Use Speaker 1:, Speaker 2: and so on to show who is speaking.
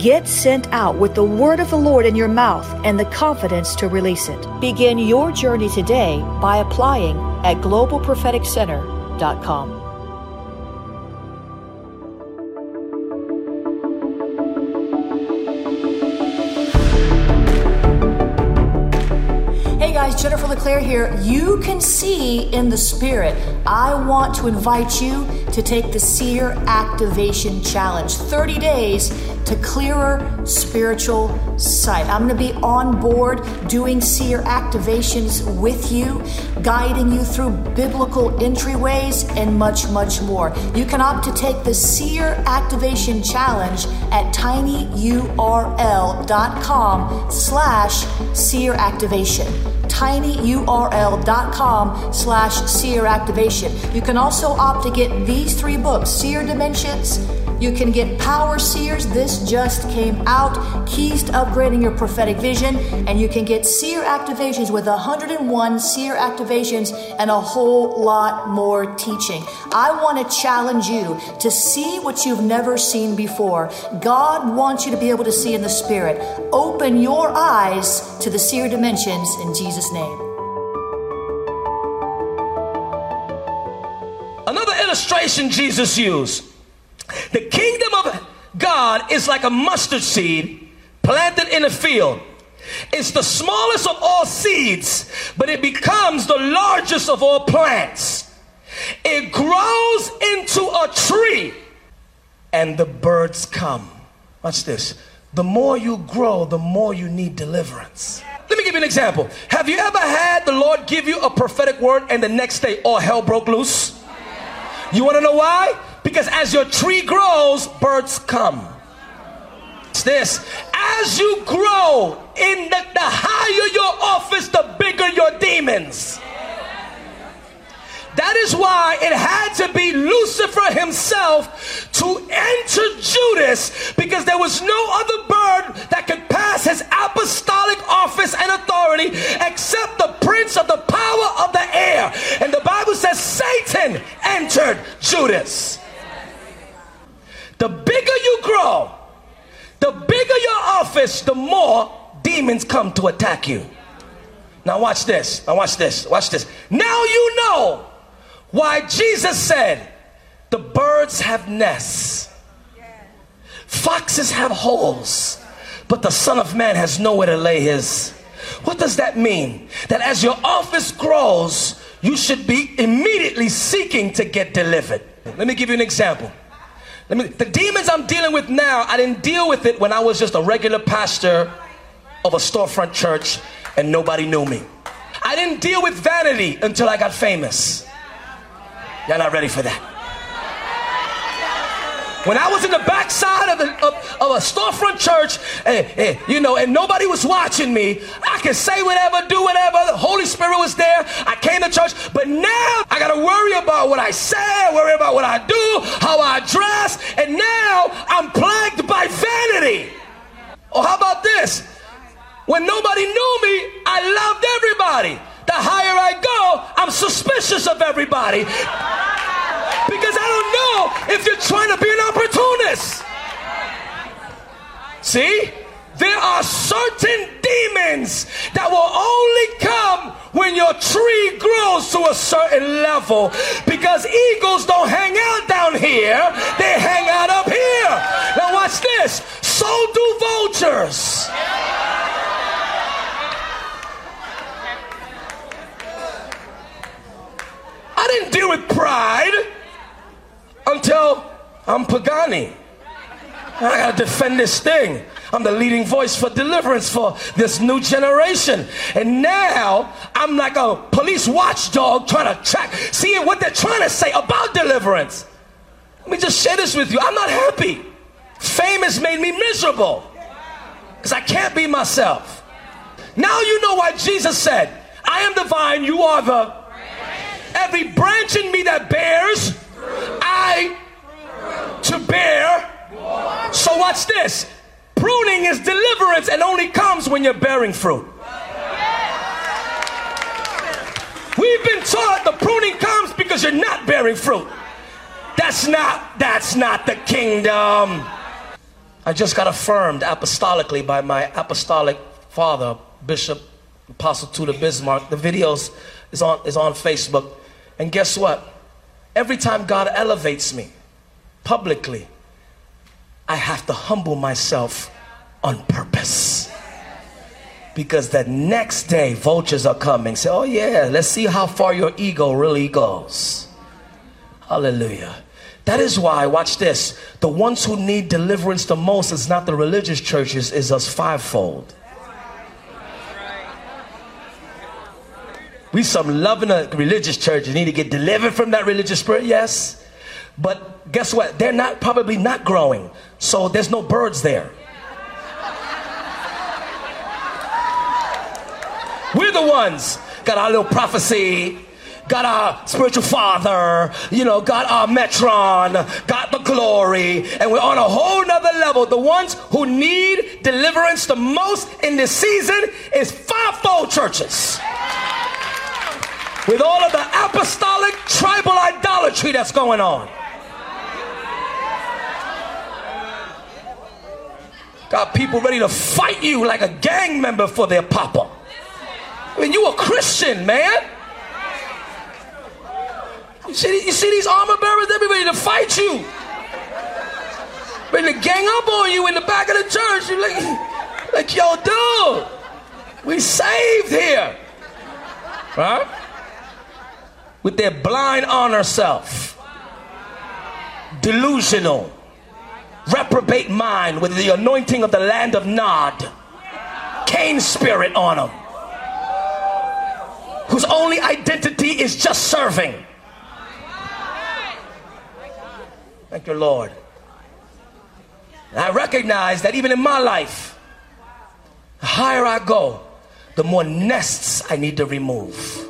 Speaker 1: Get sent out with the word of the Lord in your mouth and the confidence to release it. Begin your journey today by applying at globalpropheticcenter.com. Hey guys, Jennifer LeClaire here. You can see in the spirit. I want to invite you to take the Seer Activation Challenge 30 days to clearer spiritual sight. I'm going to be on board doing seer activations with you, guiding you through biblical entryways, and much, much more. You can opt to take the Seer Activation Challenge at tinyurl.com slash seer activation tinyurl.com slash seer activation. You can also opt to get these three books, Seer Dimensions, you can get Power Seers. This just came out. Keys to upgrading your prophetic vision. And you can get Seer activations with 101 Seer activations and a whole lot more teaching. I want to challenge you to see what you've never seen before. God wants you to be able to see in the Spirit. Open your eyes to the Seer dimensions in Jesus' name.
Speaker 2: Another illustration Jesus used the kingdom of God is like a mustard seed planted in a field. It's the smallest of all seeds, but it becomes the largest of all plants. It grows into a tree, and the birds come. Watch this. The more you grow, the more you need deliverance. Let me give you an example. Have you ever had the Lord give you a prophetic word and the next day all hell broke loose? You want to know why? Because as your tree grows, birds come. It's this. As you grow, in the, the higher your office, the bigger your demons. That is why it had to be Lucifer himself to enter Judas because there was no other bird prince of the power of the air. And the Bible says Satan entered Judas. The bigger you grow, the bigger your office, the more demons come to attack you. Now, watch this. Now, watch this. Watch this. Now you know why Jesus said, The birds have nests, foxes have holes, but the Son of Man has nowhere to lay his. What does that mean? That as your office grows, you should be immediately seeking to get delivered. Let me give you an example. Let me, the demons I'm dealing with now, I didn't deal with it when I was just a regular pastor of a storefront church and nobody knew me. I didn't deal with vanity until I got famous. Y'all not ready for that. When I was in the backside of, the, of, of a storefront church, eh, eh, you know, and nobody was watching me, I could say whatever, do whatever. The Holy Spirit was there. I came to church, but now I got to worry about what I say, worry about what I do, how I dress, and now I'm plagued by vanity. Or how about this? When nobody knew me, I loved everybody. The higher I go, I'm suspicious of everybody. If you're trying to be an opportunist. See? There are certain demons that will only come when your tree grows to a certain level because eagles don't hang out down here, they hang out up here. Now, watch this. So do vultures. I didn't deal with pride until I'm Pagani. I gotta defend this thing. I'm the leading voice for deliverance for this new generation. And now I'm like a police watchdog trying to track, seeing what they're trying to say about deliverance. Let me just share this with you. I'm not happy. Fame has made me miserable because I can't be myself. Now you know why Jesus said, I am the vine, you are the. Every branch in me that bears, To bear. So watch this. Pruning is deliverance and only comes when you're bearing fruit. We've been taught the pruning comes because you're not bearing fruit. That's not that's not the kingdom. I just got affirmed apostolically by my apostolic father, Bishop Apostle Tudor Bismarck. The videos is on is on Facebook. And guess what? Every time God elevates me publicly, I have to humble myself on purpose. Because the next day, vultures are coming. Say, oh, yeah, let's see how far your ego really goes. Hallelujah. That is why, watch this, the ones who need deliverance the most is not the religious churches, is us fivefold. We some loving a religious church You need to get delivered from that religious spirit, yes. But guess what? They're not probably not growing. So there's no birds there. We're the ones got our little prophecy, got our spiritual father, you know, got our metron, got the glory, and we're on a whole nother level. The ones who need deliverance the most in this season is fivefold churches. With all of the apostolic tribal idolatry that's going on. Got people ready to fight you like a gang member for their papa. I mean, you a Christian, man. You see, you see these armor bearers? They're ready to fight you. Ready to gang up on you in the back of the church. You're like, like, yo, dude, we saved here. Right? With their blind honor self. Delusional reprobate mind with the anointing of the land of Nod, Cain spirit on them, whose only identity is just serving. Thank you, Lord. And I recognize that even in my life, the higher I go, the more nests I need to remove.